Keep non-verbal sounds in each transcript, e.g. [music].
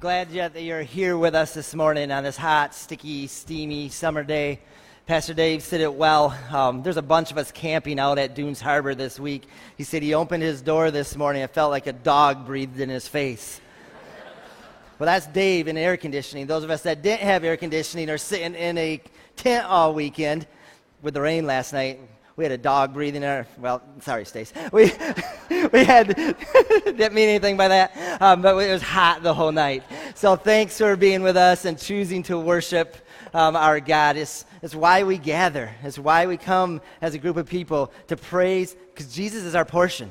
Glad that you're here with us this morning on this hot, sticky, steamy summer day. Pastor Dave said it well. Um, there's a bunch of us camping out at Dunes Harbor this week. He said he opened his door this morning. It felt like a dog breathed in his face. well, that's Dave in air conditioning. Those of us that didn't have air conditioning are sitting in a tent all weekend with the rain last night. We had a dog breathing in our, well, sorry, Stace. We, [laughs] [laughs] we had, [laughs] didn't mean anything by that, um, but it was hot the whole night. So thanks for being with us and choosing to worship um, our God. It's, it's why we gather. It's why we come as a group of people to praise, because Jesus is our portion.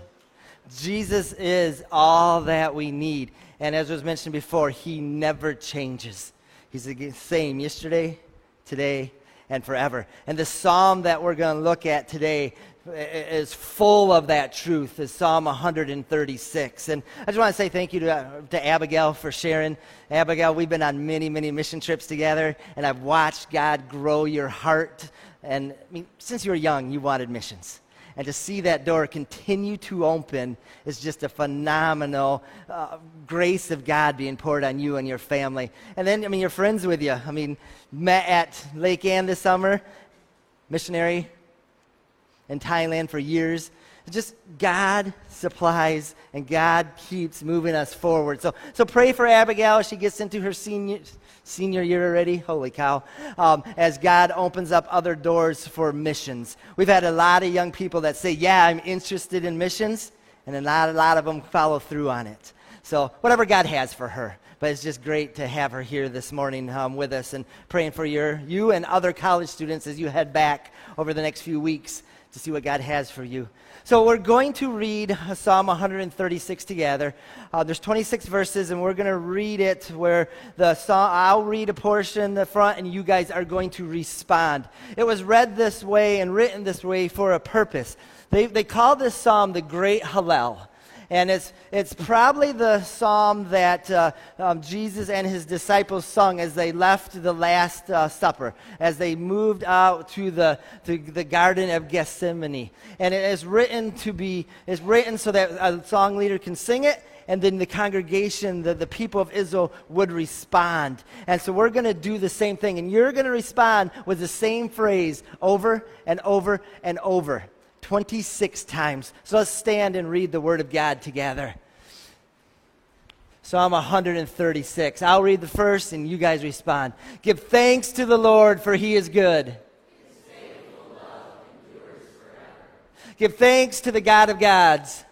Jesus is all that we need. And as was mentioned before, he never changes. He's the same yesterday, today, and forever. And the psalm that we're going to look at today is full of that truth is Psalm 136. And I just want to say thank you to, to Abigail for sharing. Abigail, we've been on many, many mission trips together, and I've watched God grow your heart. And I mean, since you were young, you wanted missions. And to see that door continue to open is just a phenomenal uh, grace of God being poured on you and your family. And then, I mean, your friends with you. I mean, met at Lake Ann this summer, missionary in Thailand for years. Just God supplies and God keeps moving us forward. So, so pray for Abigail. She gets into her senior, senior year already. Holy cow. Um, as God opens up other doors for missions. We've had a lot of young people that say, Yeah, I'm interested in missions. And a lot, a lot of them follow through on it. So, whatever God has for her. But it's just great to have her here this morning um, with us and praying for your, you and other college students as you head back over the next few weeks to see what God has for you. So we're going to read Psalm 136 together. Uh, there's 26 verses, and we're going to read it where the psalm, I'll read a portion in the front, and you guys are going to respond. It was read this way and written this way for a purpose. They, they call this psalm the Great Hallel. And it's, it's probably the psalm that uh, um, Jesus and his disciples sung as they left the Last uh, Supper, as they moved out to the, to the Garden of Gethsemane. And it is written to be, it's written so that a song leader can sing it and then the congregation, the, the people of Israel would respond. And so we're going to do the same thing. And you're going to respond with the same phrase over and over and over. 26 times. So let's stand and read the Word of God together. Psalm 136. I'll read the first and you guys respond. Give thanks to the Lord, for he is good. Give thanks to the God of gods.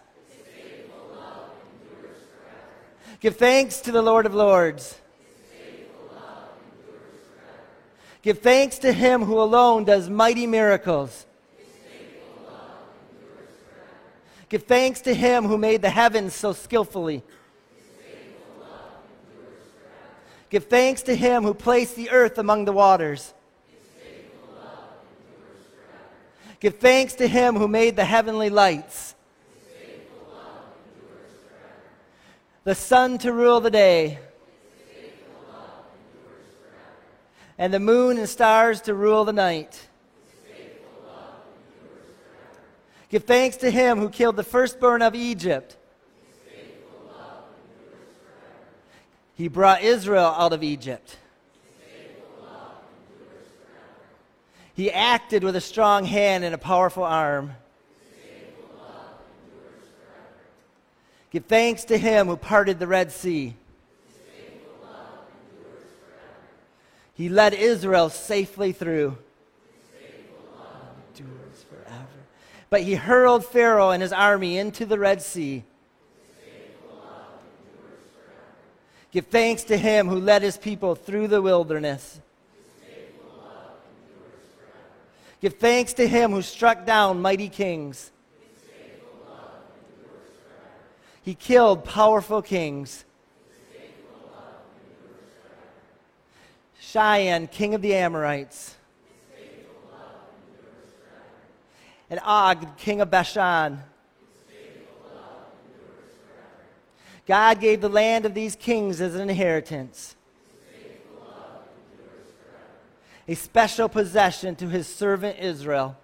Give thanks to the Lord of lords. Give thanks to him who alone does mighty miracles. Give thanks to him who made the heavens so skillfully. Give thanks to him who placed the earth among the waters. Give thanks to him who made the heavenly lights. The sun to rule the day. And the moon and stars to rule the night. Give thanks to him who killed the firstborn of Egypt. He brought Israel out of Egypt. He acted with a strong hand and a powerful arm. Give thanks to him who parted the Red Sea. He led Israel safely through. But he hurled Pharaoh and his army into the Red Sea. Give thanks to him who led his people through the wilderness. Give thanks to him who struck down mighty kings. He killed powerful kings. Sihon, king of the Amorites. And Og, king of Bashan. God gave the land of these kings as an inheritance, a special possession to his servant Israel.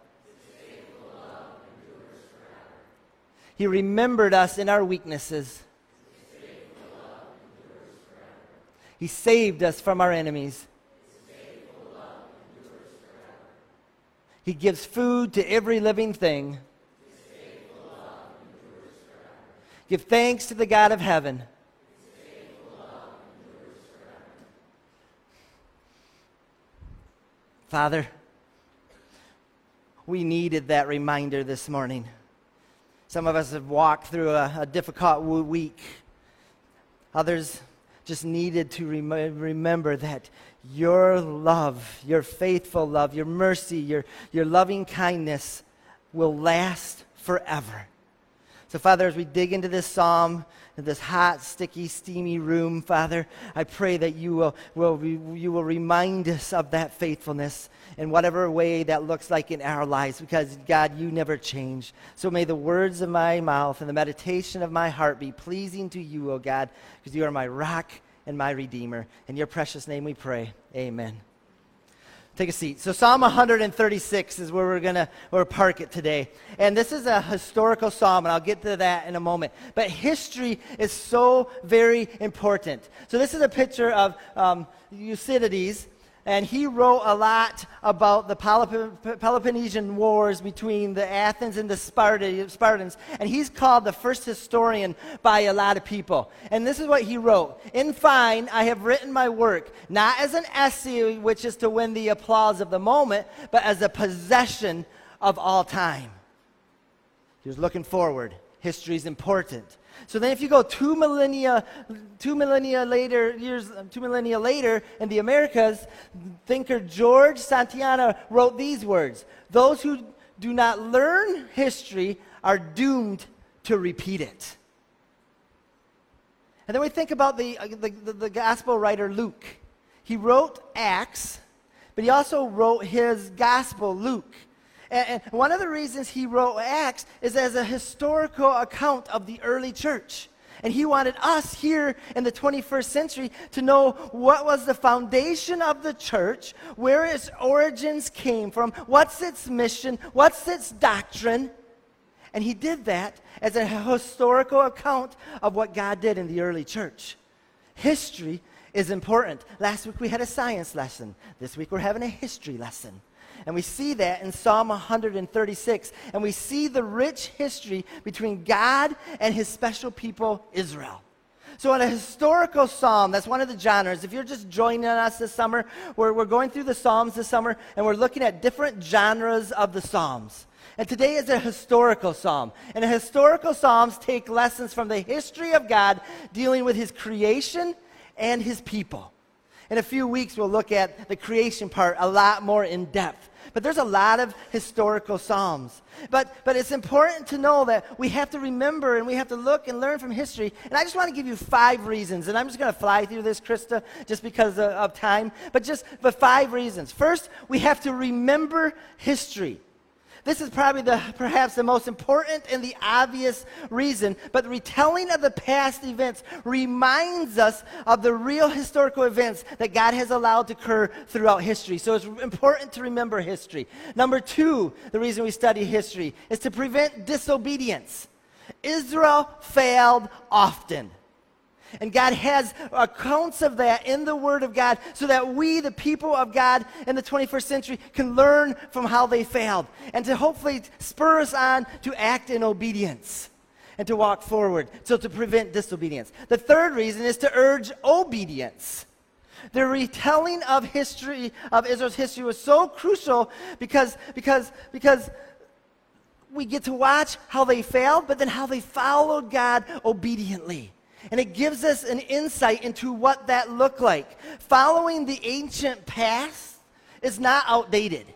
He remembered us in our weaknesses. He saved us from our enemies. He gives food to every living thing. Give thanks to the God of heaven. Father, we needed that reminder this morning. Some of us have walked through a, a difficult week. Others just needed to rem- remember that your love, your faithful love, your mercy, your, your loving kindness will last forever. So, Father, as we dig into this psalm, this hot, sticky, steamy room, Father, I pray that you will, will, you will remind us of that faithfulness in whatever way that looks like in our lives, because, God, you never change. So may the words of my mouth and the meditation of my heart be pleasing to you, O God, because you are my rock and my redeemer. In your precious name we pray. Amen. Take a seat. So Psalm 136 is where we're going to park it today. And this is a historical psalm, and I'll get to that in a moment. But history is so very important. So this is a picture of um, Thucydides, and he wrote a lot about the Peloponnesian Wars between the Athens and the Spartans, and he's called the first historian by a lot of people. And this is what he wrote In fine, I have written my work, not as an essay which is to win the applause of the moment, but as a possession of all time. He was looking forward. History is important. So then, if you go two millennia, two millennia later, years, two millennia later, in the Americas, thinker George Santayana wrote these words: "Those who do not learn history are doomed to repeat it." And then we think about the, uh, the, the, the gospel writer Luke. He wrote Acts, but he also wrote his gospel, Luke. And, and one of the reasons he wrote Acts is as a historical account of the early church. And he wanted us here in the 21st century to know what was the foundation of the church, where its origins came from, what's its mission, what's its doctrine. And he did that as a historical account of what God did in the early church. History is important. Last week we had a science lesson. This week we're having a history lesson. And we see that in Psalm 136. And we see the rich history between God and his special people, Israel. So, in a historical psalm, that's one of the genres. If you're just joining us this summer, we're, we're going through the Psalms this summer, and we're looking at different genres of the Psalms. And today is a historical psalm. And historical psalms take lessons from the history of God dealing with his creation and his people. In a few weeks, we'll look at the creation part a lot more in depth. But there's a lot of historical Psalms. But, but it's important to know that we have to remember and we have to look and learn from history. And I just want to give you five reasons. And I'm just going to fly through this, Krista, just because of, of time. But just but five reasons. First, we have to remember history. This is probably the, perhaps the most important and the obvious reason, but retelling of the past events reminds us of the real historical events that God has allowed to occur throughout history. So it's important to remember history. Number two, the reason we study history is to prevent disobedience. Israel failed often. And God has accounts of that in the Word of God so that we, the people of God in the 21st century, can learn from how they failed and to hopefully spur us on to act in obedience and to walk forward. So to prevent disobedience. The third reason is to urge obedience. The retelling of history, of Israel's history, was so crucial because, because, because we get to watch how they failed, but then how they followed God obediently. And it gives us an insight into what that looked like. Following the ancient past is not outdated.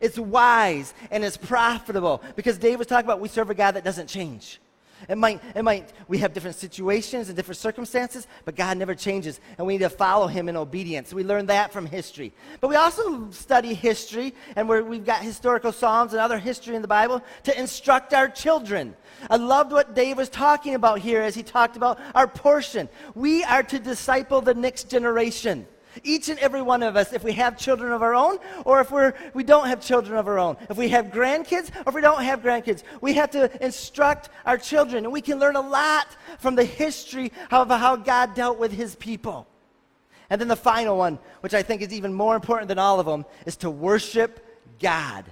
It's wise and it's profitable because Dave was talking about we serve a God that doesn't change. It might, it might, we have different situations and different circumstances, but God never changes, and we need to follow Him in obedience. We learn that from history. But we also study history, and we have got historical Psalms and other history in the Bible to instruct our children. I loved what Dave was talking about here as he talked about our portion. We are to disciple the next generation. Each and every one of us, if we have children of our own, or if we're, we don't have children of our own, if we have grandkids, or if we don't have grandkids, we have to instruct our children. And we can learn a lot from the history of how God dealt with his people. And then the final one, which I think is even more important than all of them, is to worship God.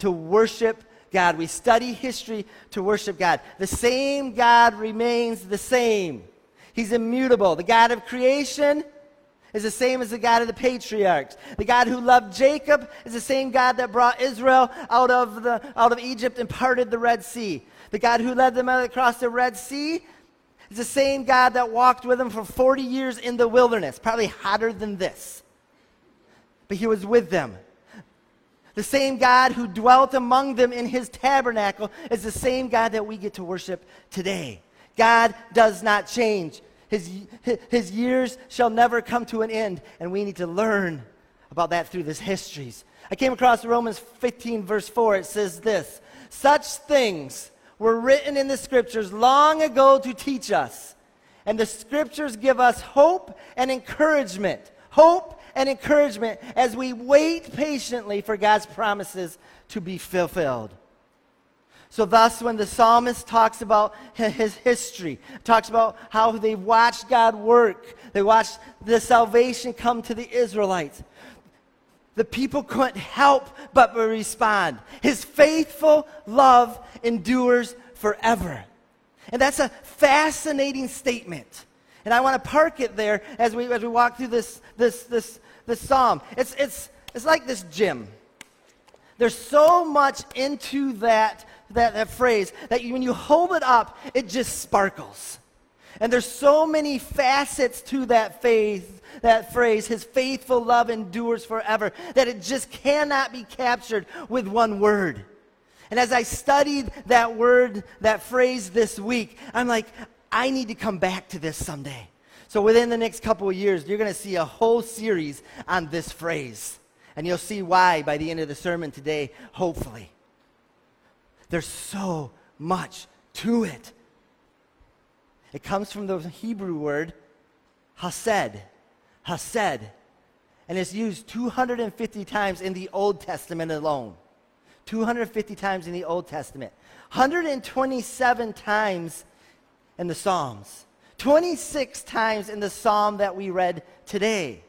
To worship God. We study history to worship God. The same God remains the same. He's immutable. The God of creation is the same as the God of the patriarchs. The God who loved Jacob is the same God that brought Israel out of, the, out of Egypt and parted the Red Sea. The God who led them across the Red Sea is the same God that walked with them for 40 years in the wilderness, probably hotter than this. But he was with them. The same God who dwelt among them in his tabernacle is the same God that we get to worship today. God does not change. His, his years shall never come to an end, and we need to learn about that through this histories. I came across Romans 15, verse 4. It says this Such things were written in the scriptures long ago to teach us. And the scriptures give us hope and encouragement. Hope and encouragement as we wait patiently for God's promises to be fulfilled. So, thus, when the psalmist talks about his history, talks about how they watched God work, they watched the salvation come to the Israelites, the people couldn't help but respond. His faithful love endures forever. And that's a fascinating statement. And I want to park it there as we, as we walk through this, this, this, this psalm. It's, it's, it's like this gym. There's so much into that, that, that phrase that when you hold it up, it just sparkles. And there's so many facets to that faith, that phrase, his faithful love endures forever, that it just cannot be captured with one word. And as I studied that word, that phrase this week, I'm like, I need to come back to this someday. So within the next couple of years, you're going to see a whole series on this phrase. And you'll see why by the end of the sermon today, hopefully. There's so much to it. It comes from the Hebrew word hased. Hased. And it's used 250 times in the Old Testament alone. 250 times in the Old Testament. 127 times in the Psalms. 26 times in the psalm that we read today.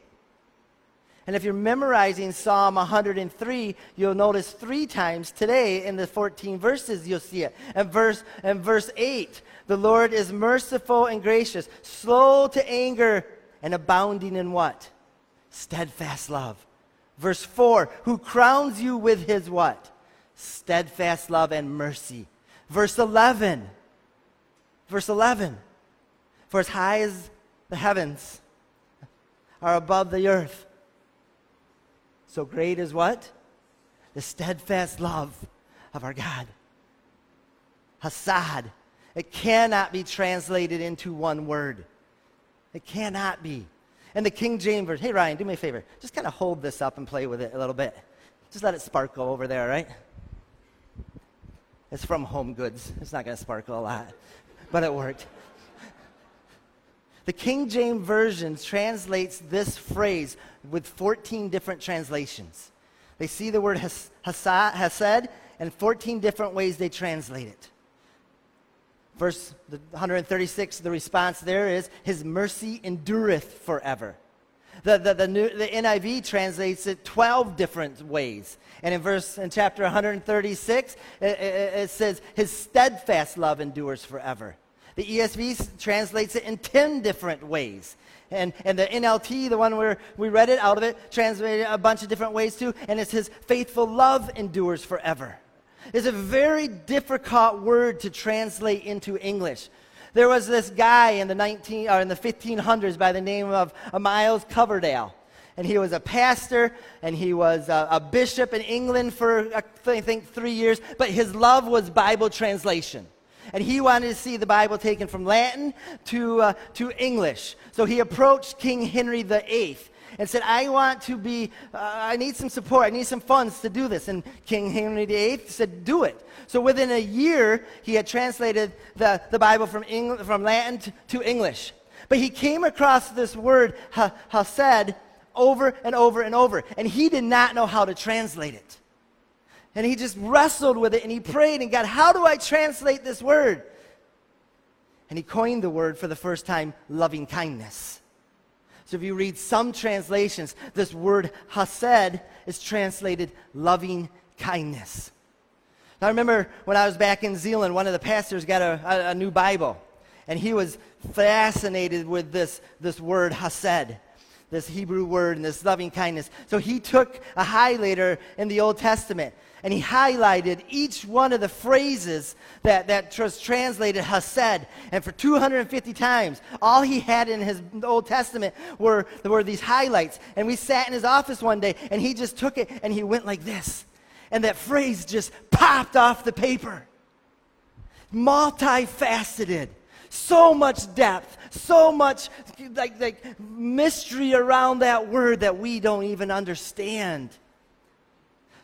And if you're memorizing Psalm 103, you'll notice three times today in the 14 verses you'll see it. And verse and verse 8, the Lord is merciful and gracious, slow to anger and abounding in what? Steadfast love. Verse 4, who crowns you with his what? Steadfast love and mercy. Verse 11. Verse 11. For as high as the heavens are above the earth, so great is what? The steadfast love of our God. Hasad. It cannot be translated into one word. It cannot be. And the King James Version, hey Ryan, do me a favor. Just kind of hold this up and play with it a little bit. Just let it sparkle over there, right? It's from Home Goods. It's not going to sparkle a lot, but it worked. The King James Version translates this phrase with 14 different translations. They see the word has, hesed, and 14 different ways they translate it. Verse 136, the response there is, His mercy endureth forever. The, the, the, new, the NIV translates it 12 different ways. And in verse, in chapter 136, it, it, it says, His steadfast love endures forever. The ESV translates it in 10 different ways. And, and the NLT, the one where we read it out of it, translated a bunch of different ways too. And it's his faithful love endures forever. It's a very difficult word to translate into English. There was this guy in the 19 or in the 1500s by the name of uh, Miles Coverdale. And he was a pastor and he was a, a bishop in England for, uh, I think, three years. But his love was Bible translation and he wanted to see the Bible taken from Latin to, uh, to English. So he approached King Henry VIII and said, I want to be, uh, I need some support, I need some funds to do this. And King Henry VIII said, Do it. So within a year, he had translated the, the Bible from, from Latin to, to English. But he came across this word, ha- hased, over and over and over. And he did not know how to translate it. And he just wrestled with it and he prayed and God, how do I translate this word? And he coined the word for the first time, loving kindness. So if you read some translations, this word hesed is translated loving kindness. Now, I remember when I was back in Zeeland, one of the pastors got a, a, a new Bible, and he was fascinated with this, this word hesed this Hebrew word and this loving kindness. So he took a highlighter in the Old Testament and he highlighted each one of the phrases that, that was translated Hesed. And for 250 times, all he had in his Old Testament were, were these highlights. And we sat in his office one day, and he just took it and he went like this. And that phrase just popped off the paper. Multifaceted so much depth, so much like, like mystery around that word that we don't even understand.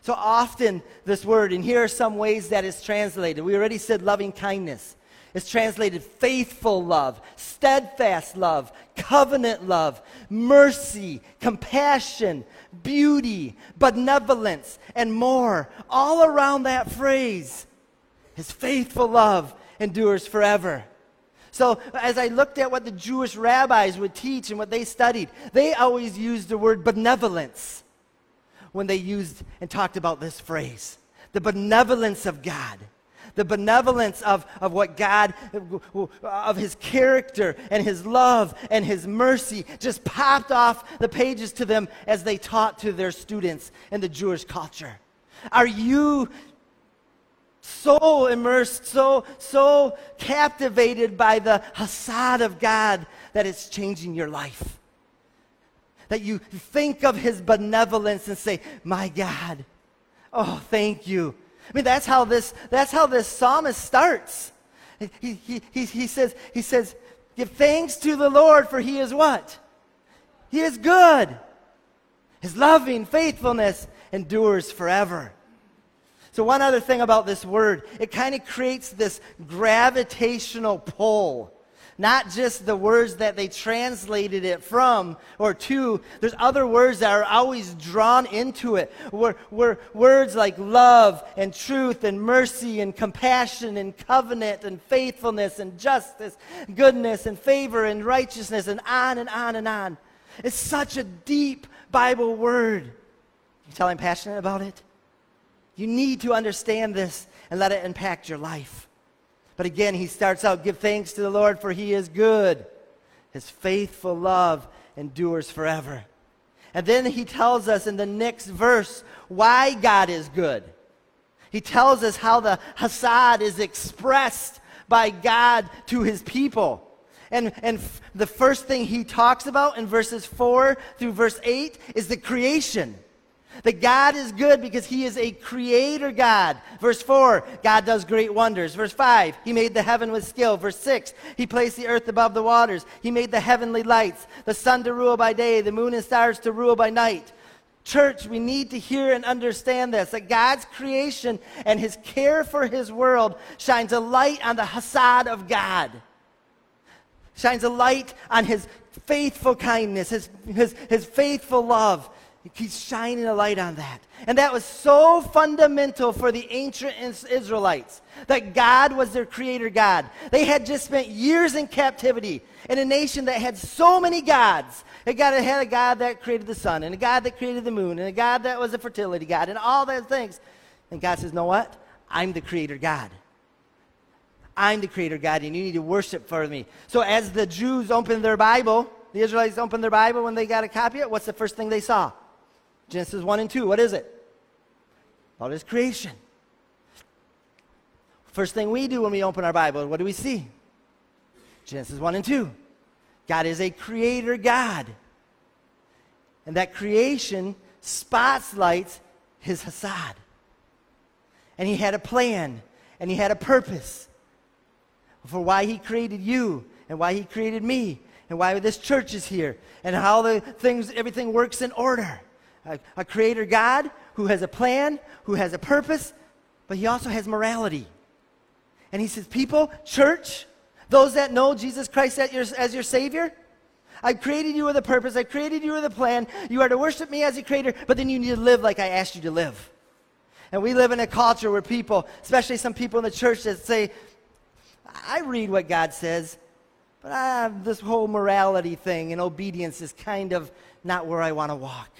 So often, this word, and here are some ways that it's translated. We already said loving kindness. It's translated faithful love, steadfast love, covenant love, mercy, compassion, beauty, benevolence, and more. All around that phrase. His faithful love endures forever. So, as I looked at what the Jewish rabbis would teach and what they studied, they always used the word benevolence when they used and talked about this phrase the benevolence of God. The benevolence of, of what God, of His character and His love and His mercy just popped off the pages to them as they taught to their students in the Jewish culture. Are you so immersed, so, so captivated by the hesed of God that it's changing your life? That you think of his benevolence and say, My God, oh, thank you. I mean, that's how this, that's how this psalmist starts. He, he, he, he, says, he says, Give thanks to the Lord, for he is what? He is good. His loving faithfulness endures forever. So, one other thing about this word, it kind of creates this gravitational pull not just the words that they translated it from or to. There's other words that are always drawn into it. Where, words like love and truth and mercy and compassion and covenant and faithfulness and justice, goodness and favor and righteousness and on and on and on. It's such a deep Bible word. You tell I'm passionate about it? You need to understand this and let it impact your life. But again, he starts out give thanks to the Lord, for he is good. His faithful love endures forever. And then he tells us in the next verse why God is good. He tells us how the Hesed is expressed by God to his people. And, and f- the first thing he talks about in verses 4 through verse 8 is the creation. That God is good because He is a creator God. Verse 4, God does great wonders. Verse 5, He made the heaven with skill. Verse 6, He placed the earth above the waters. He made the heavenly lights, the sun to rule by day, the moon and stars to rule by night. Church, we need to hear and understand this that God's creation and His care for His world shines a light on the Hesed of God. Shines a light on His faithful kindness, His, his, his faithful love. He's shining a light on that. And that was so fundamental for the ancient Israelites that God was their creator God. They had just spent years in captivity in a nation that had so many gods. It got, had a God that created the sun, and a God that created the moon, and a God that was a fertility God, and all those things. And God says, Know what? I'm the creator God. I'm the creator God, and you need to worship for me. So as the Jews opened their Bible, the Israelites opened their Bible when they got a copy of it, what's the first thing they saw? Genesis 1 and 2. What is it? About his creation. First thing we do when we open our Bible, what do we see? Genesis 1 and 2. God is a creator God. And that creation spotlights his Hesed. And he had a plan and he had a purpose for why he created you and why he created me and why this church is here and how the things everything works in order a, a creator God who has a plan, who has a purpose, but he also has morality. And he says, People, church, those that know Jesus Christ as your, as your Savior, I created you with a purpose. I created you with a plan. You are to worship me as a creator, but then you need to live like I asked you to live. And we live in a culture where people, especially some people in the church, that say, I read what God says, but ah, this whole morality thing and obedience is kind of not where I want to walk.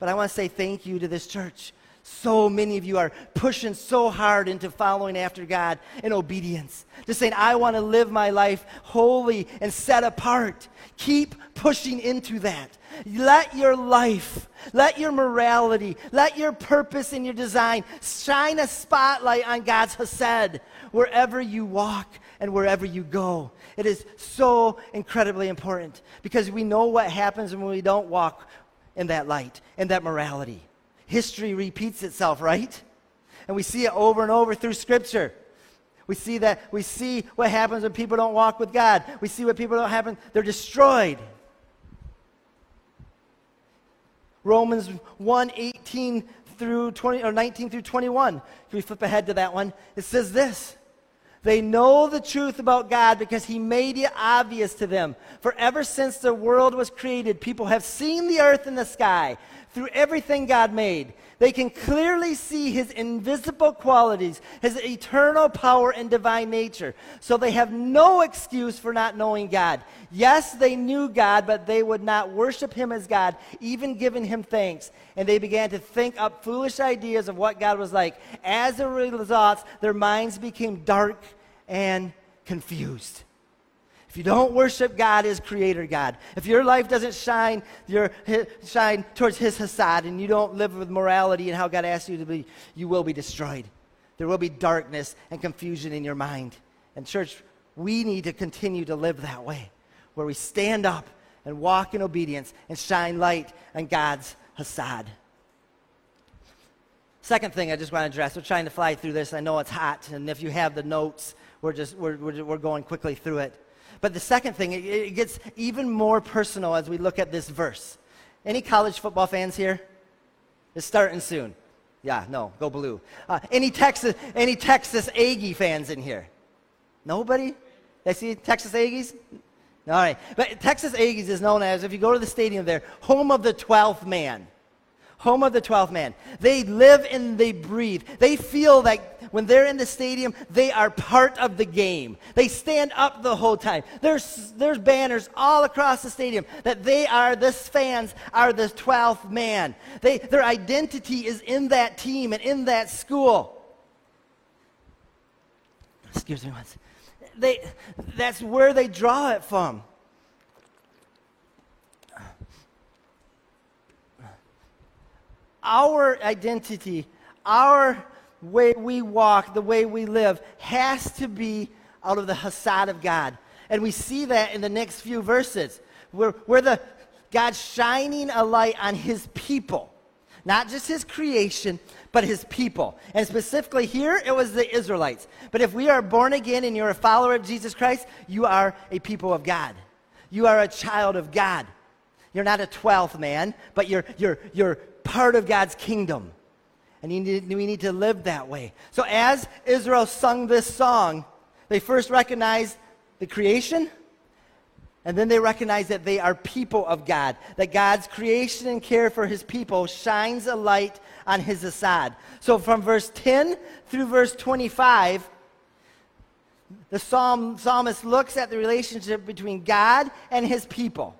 But I want to say thank you to this church. So many of you are pushing so hard into following after God in obedience. Just saying, I want to live my life holy and set apart. Keep pushing into that. Let your life, let your morality, let your purpose and your design shine a spotlight on God's Hesed wherever you walk and wherever you go. It is so incredibly important because we know what happens when we don't walk in that light, in that morality. History repeats itself, right? And we see it over and over through Scripture. We see that we see what happens when people don't walk with God. We see what people don't happen, they're destroyed. Romans 1 18 through 20 or 19 through 21. If we flip ahead to that one, it says this. They know the truth about God because He made it obvious to them. For ever since the world was created, people have seen the earth and the sky through everything God made. They can clearly see his invisible qualities, his eternal power and divine nature. So they have no excuse for not knowing God. Yes, they knew God, but they would not worship him as God, even giving him thanks. And they began to think up foolish ideas of what God was like. As a result, their minds became dark and confused. If you don't worship God as creator God, if your life doesn't shine, your, shine towards his Hesed and you don't live with morality and how God asks you to be, you will be destroyed. There will be darkness and confusion in your mind. And church, we need to continue to live that way, where we stand up and walk in obedience and shine light on God's Hesed. Second thing I just want to address, we're trying to fly through this. I know it's hot, and if you have the notes, we're just we're, we're, we're going quickly through it. But the second thing, it, it gets even more personal as we look at this verse. Any college football fans here? It's starting soon. Yeah, no, go blue. Uh, any Texas, any Texas Aggie fans in here? Nobody? I see Texas Aggies. All right, but Texas Aggies is known as, if you go to the stadium there, home of the 12th man home of the 12th man. They live and they breathe. They feel that when they're in the stadium, they are part of the game. They stand up the whole time. There's, there's banners all across the stadium that they are, this fans are the 12th man. They, their identity is in that team and in that school. Excuse me once. They, that's where they draw it from. Our identity, our way we walk, the way we live, has to be out of the Hesed of God. And we see that in the next few verses, where, where the God shining a light on his people. Not just his creation, but his people. And specifically here, it was the Israelites. But if we are born again and you're a follower of Jesus Christ, you are a people of God. You are a child of God. You're not a 12th man, but you're, you're, you're part of God's kingdom. And need, we need to live that way. So as Israel sung this song, they first recognized the creation, and then they recognized that they are people of God, that God's creation and care for his people shines a light on his Hesed. So from verse 10 through verse 25, the psalm, psalmist looks at the relationship between God and his people.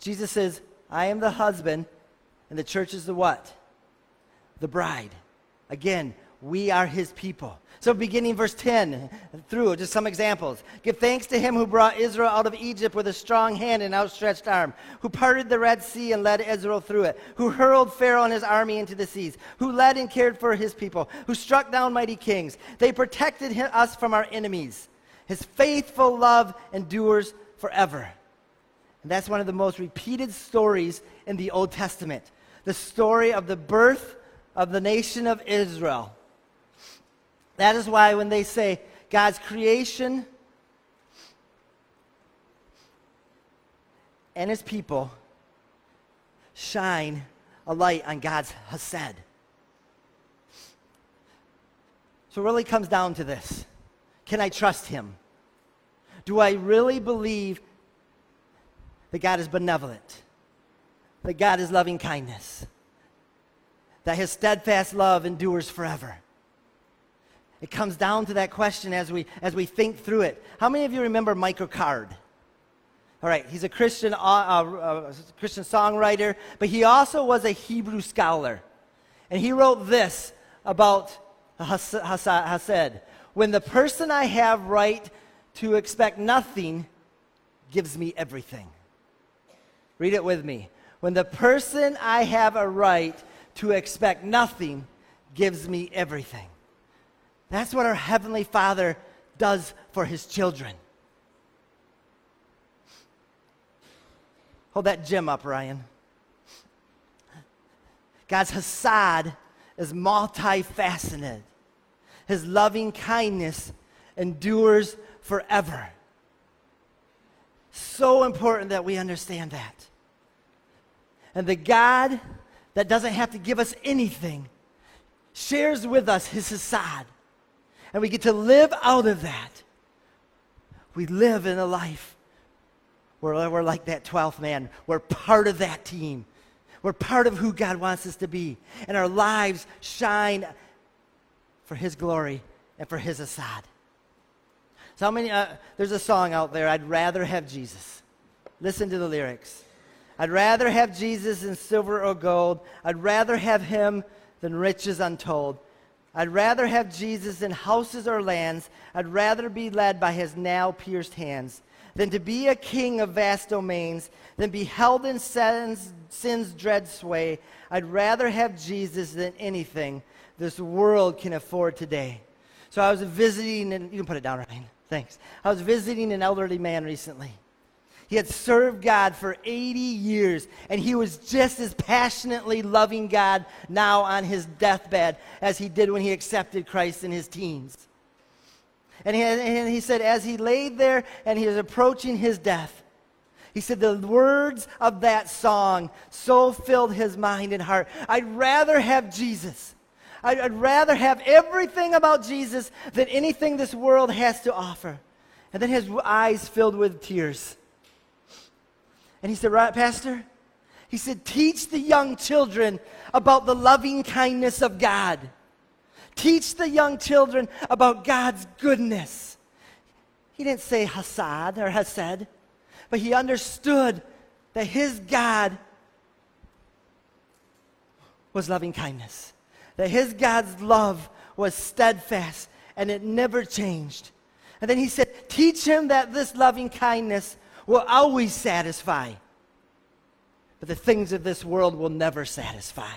Jesus says, I am the husband, and the church is the what? The bride. Again, we are his people. So, beginning verse 10 through, just some examples. Give thanks to him who brought Israel out of Egypt with a strong hand and outstretched arm, who parted the Red Sea and led Israel through it, who hurled Pharaoh and his army into the seas, who led and cared for his people, who struck down mighty kings. They protected us from our enemies. His faithful love endures forever. And that's one of the most repeated stories in the Old Testament the story of the birth of the nation of Israel. That is why when they say God's creation and his people shine a light on God's Hesed. So it really comes down to this Can I trust him? Do I really believe that God is benevolent? That God is loving kindness? That his steadfast love endures forever? It comes down to that question as we, as we think through it. How many of you remember Michael Card? All right, he's a Christian, uh, uh, Christian songwriter, but he also was a Hebrew scholar. And he wrote this about Hesed. When the person I have right to expect nothing gives me everything. Read it with me. When the person I have a right to expect nothing gives me everything. That's what our Heavenly Father does for His children. Hold that gem up, Ryan. God's Hesed is multifaceted. His loving kindness endures forever. So important that we understand that. And the God that doesn't have to give us anything shares with us his Hesed. And we get to live out of that. We live in a life where we're like that 12th man. We're part of that team. We're part of who God wants us to be. And our lives shine for His glory and for His Hesed. So, many, uh, there's a song out there, I'd rather have Jesus. Listen to the lyrics. I'd rather have Jesus than silver or gold. I'd rather have Him than riches untold. I'd rather have Jesus than houses or lands. I'd rather be led by His now pierced hands than to be a king of vast domains, than be held in sin's, sin's dread sway. I'd rather have Jesus than anything this world can afford today. So I was visiting, and you can put it down, Ryan. Thanks. I was visiting an elderly man recently. He had served God for 80 years, and he was just as passionately loving God now on his deathbed as he did when he accepted Christ in his teens. And he, and he said, as he laid there and he was approaching his death, he said, the words of that song so filled his mind and heart. I'd rather have Jesus. I'd, I'd rather have everything about Jesus than anything this world has to offer. And then his eyes filled with tears. And he said, Right, Pastor? He said, Teach the young children about the loving kindness of God. Teach the young children about God's goodness. He didn't say Hesed or Hesed, but he understood that his God was loving kindness, that his God's love was steadfast and it never changed. And then he said, Teach him that this loving kindness will always satisfy, but the things of this world will never satisfy.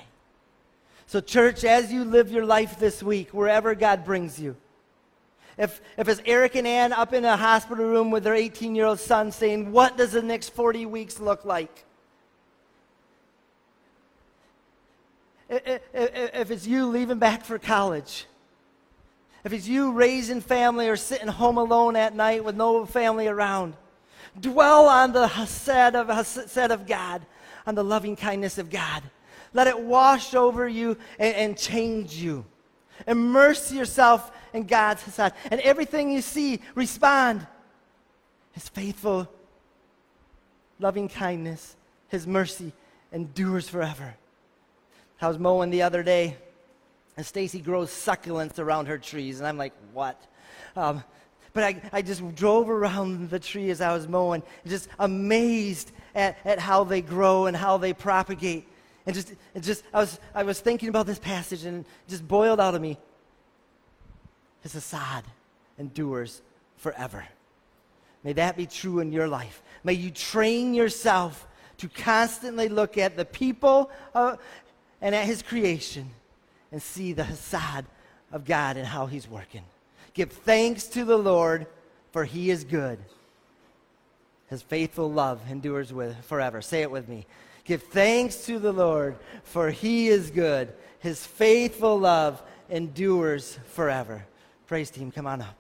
So, church, as you live your life this week, wherever God brings you, if, if it's Eric and Ann up in a hospital room with their 18 year old son saying, What does the next 40 weeks look like? If, if it's you leaving back for college, if it's you raising family or sitting home alone at night with no family around, dwell on the Hesed of, Hesed of God, on the loving kindness of God. Let it wash over you and, and change you. Immerse yourself in God's side. And everything you see, respond. His faithful, loving kindness, His mercy endures forever. I was mowing the other day, and Stacy grows succulents around her trees, and I'm like, what? Um, but I, I just drove around the tree as I was mowing, just amazed at, at how they grow and how they propagate. And just, it just I, was, I was thinking about this passage and it just boiled out of me. His Hesed endures forever. May that be true in your life. May you train yourself to constantly look at the people uh, and at his creation and see the Hesed of God and how he's working. Give thanks to the Lord, for he is good. His faithful love endures with forever. Say it with me. Give thanks to the Lord, for he is good. His faithful love endures forever. Praise team, come on up.